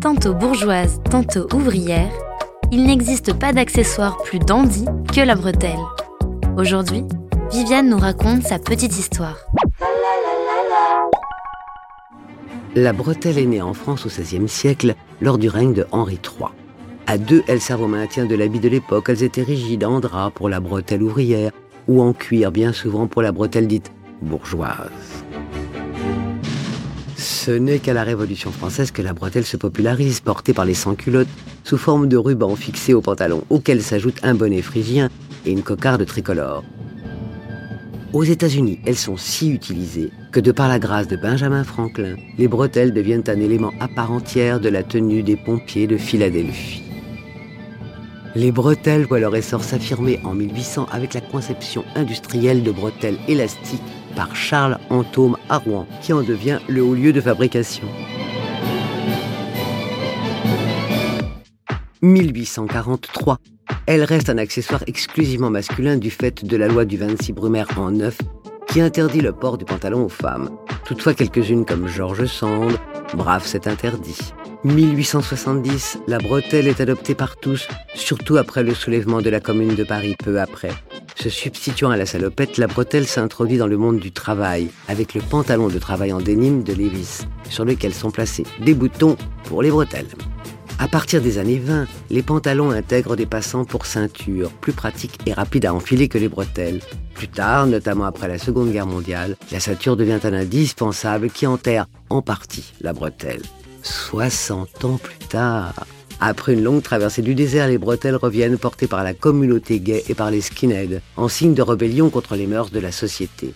Tantôt bourgeoise, tantôt ouvrière, il n'existe pas d'accessoire plus dandy que la bretelle. Aujourd'hui, Viviane nous raconte sa petite histoire. La bretelle est née en France au XVIe siècle lors du règne de Henri III. À deux, elles servent au maintien de l'habit de l'époque. Elles étaient rigides en drap pour la bretelle ouvrière ou en cuir bien souvent pour la bretelle dite bourgeoise. Ce n'est qu'à la Révolution française que la bretelle se popularise, portée par les sans-culottes, sous forme de ruban fixé au pantalon, auquel s'ajoute un bonnet phrygien et une cocarde tricolore. Aux États-Unis, elles sont si utilisées que de par la grâce de Benjamin Franklin, les bretelles deviennent un élément à part entière de la tenue des pompiers de Philadelphie. Les bretelles voient leur essor s'affirmer en 1800 avec la conception industrielle de bretelles élastiques par Charles Antome à Rouen, qui en devient le haut lieu de fabrication. 1843. Elle reste un accessoire exclusivement masculin du fait de la loi du 26 Brumaire en 9 qui interdit le port du pantalon aux femmes. Toutefois, quelques-unes comme Georges Sand, brave cet interdit. 1870, la bretelle est adoptée par tous, surtout après le soulèvement de la Commune de Paris peu après. Se substituant à la salopette, la bretelle s'introduit dans le monde du travail, avec le pantalon de travail en dénime de Lévis, sur lequel sont placés des boutons pour les bretelles. À partir des années 20, les pantalons intègrent des passants pour ceinture, plus pratiques et rapides à enfiler que les bretelles. Plus tard, notamment après la Seconde Guerre mondiale, la ceinture devient un indispensable qui enterre en partie la bretelle. 60 ans plus tard, après une longue traversée du désert, les bretelles reviennent portées par la communauté gay et par les skinheads, en signe de rébellion contre les mœurs de la société.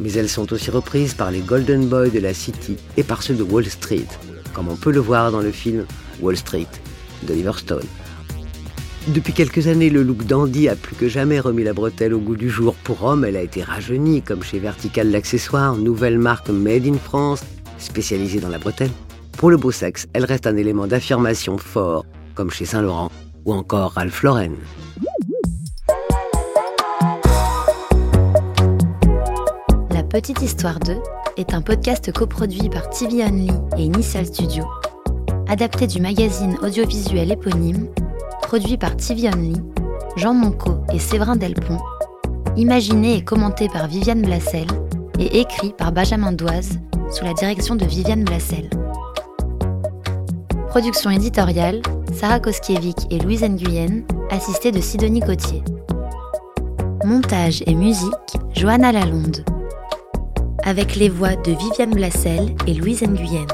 Mais elles sont aussi reprises par les Golden Boys de la City et par ceux de Wall Street, comme on peut le voir dans le film Wall Street d'Oliver Stone. Depuis quelques années, le look dandy a plus que jamais remis la bretelle au goût du jour. Pour homme, elle a été rajeunie, comme chez Vertical l'Accessoire, nouvelle marque Made in France, spécialisée dans la bretelle. Pour le beau sexe, elle reste un élément d'affirmation fort, comme chez Saint-Laurent ou encore Ralph Lauren. La Petite Histoire 2 est un podcast coproduit par TV Only et Initial Studio, adapté du magazine audiovisuel éponyme, produit par TV Only, Jean Monco et Séverin Delpont, imaginé et commenté par Viviane Blassel et écrit par Benjamin Doise sous la direction de Viviane Blassel. Production éditoriale, Sarah Koskiewicz et Louise Nguyen, assistée de Sidonie Cotier. Montage et musique, Johanna Lalonde avec les voix de Viviane Blassel et Louise Nguyen.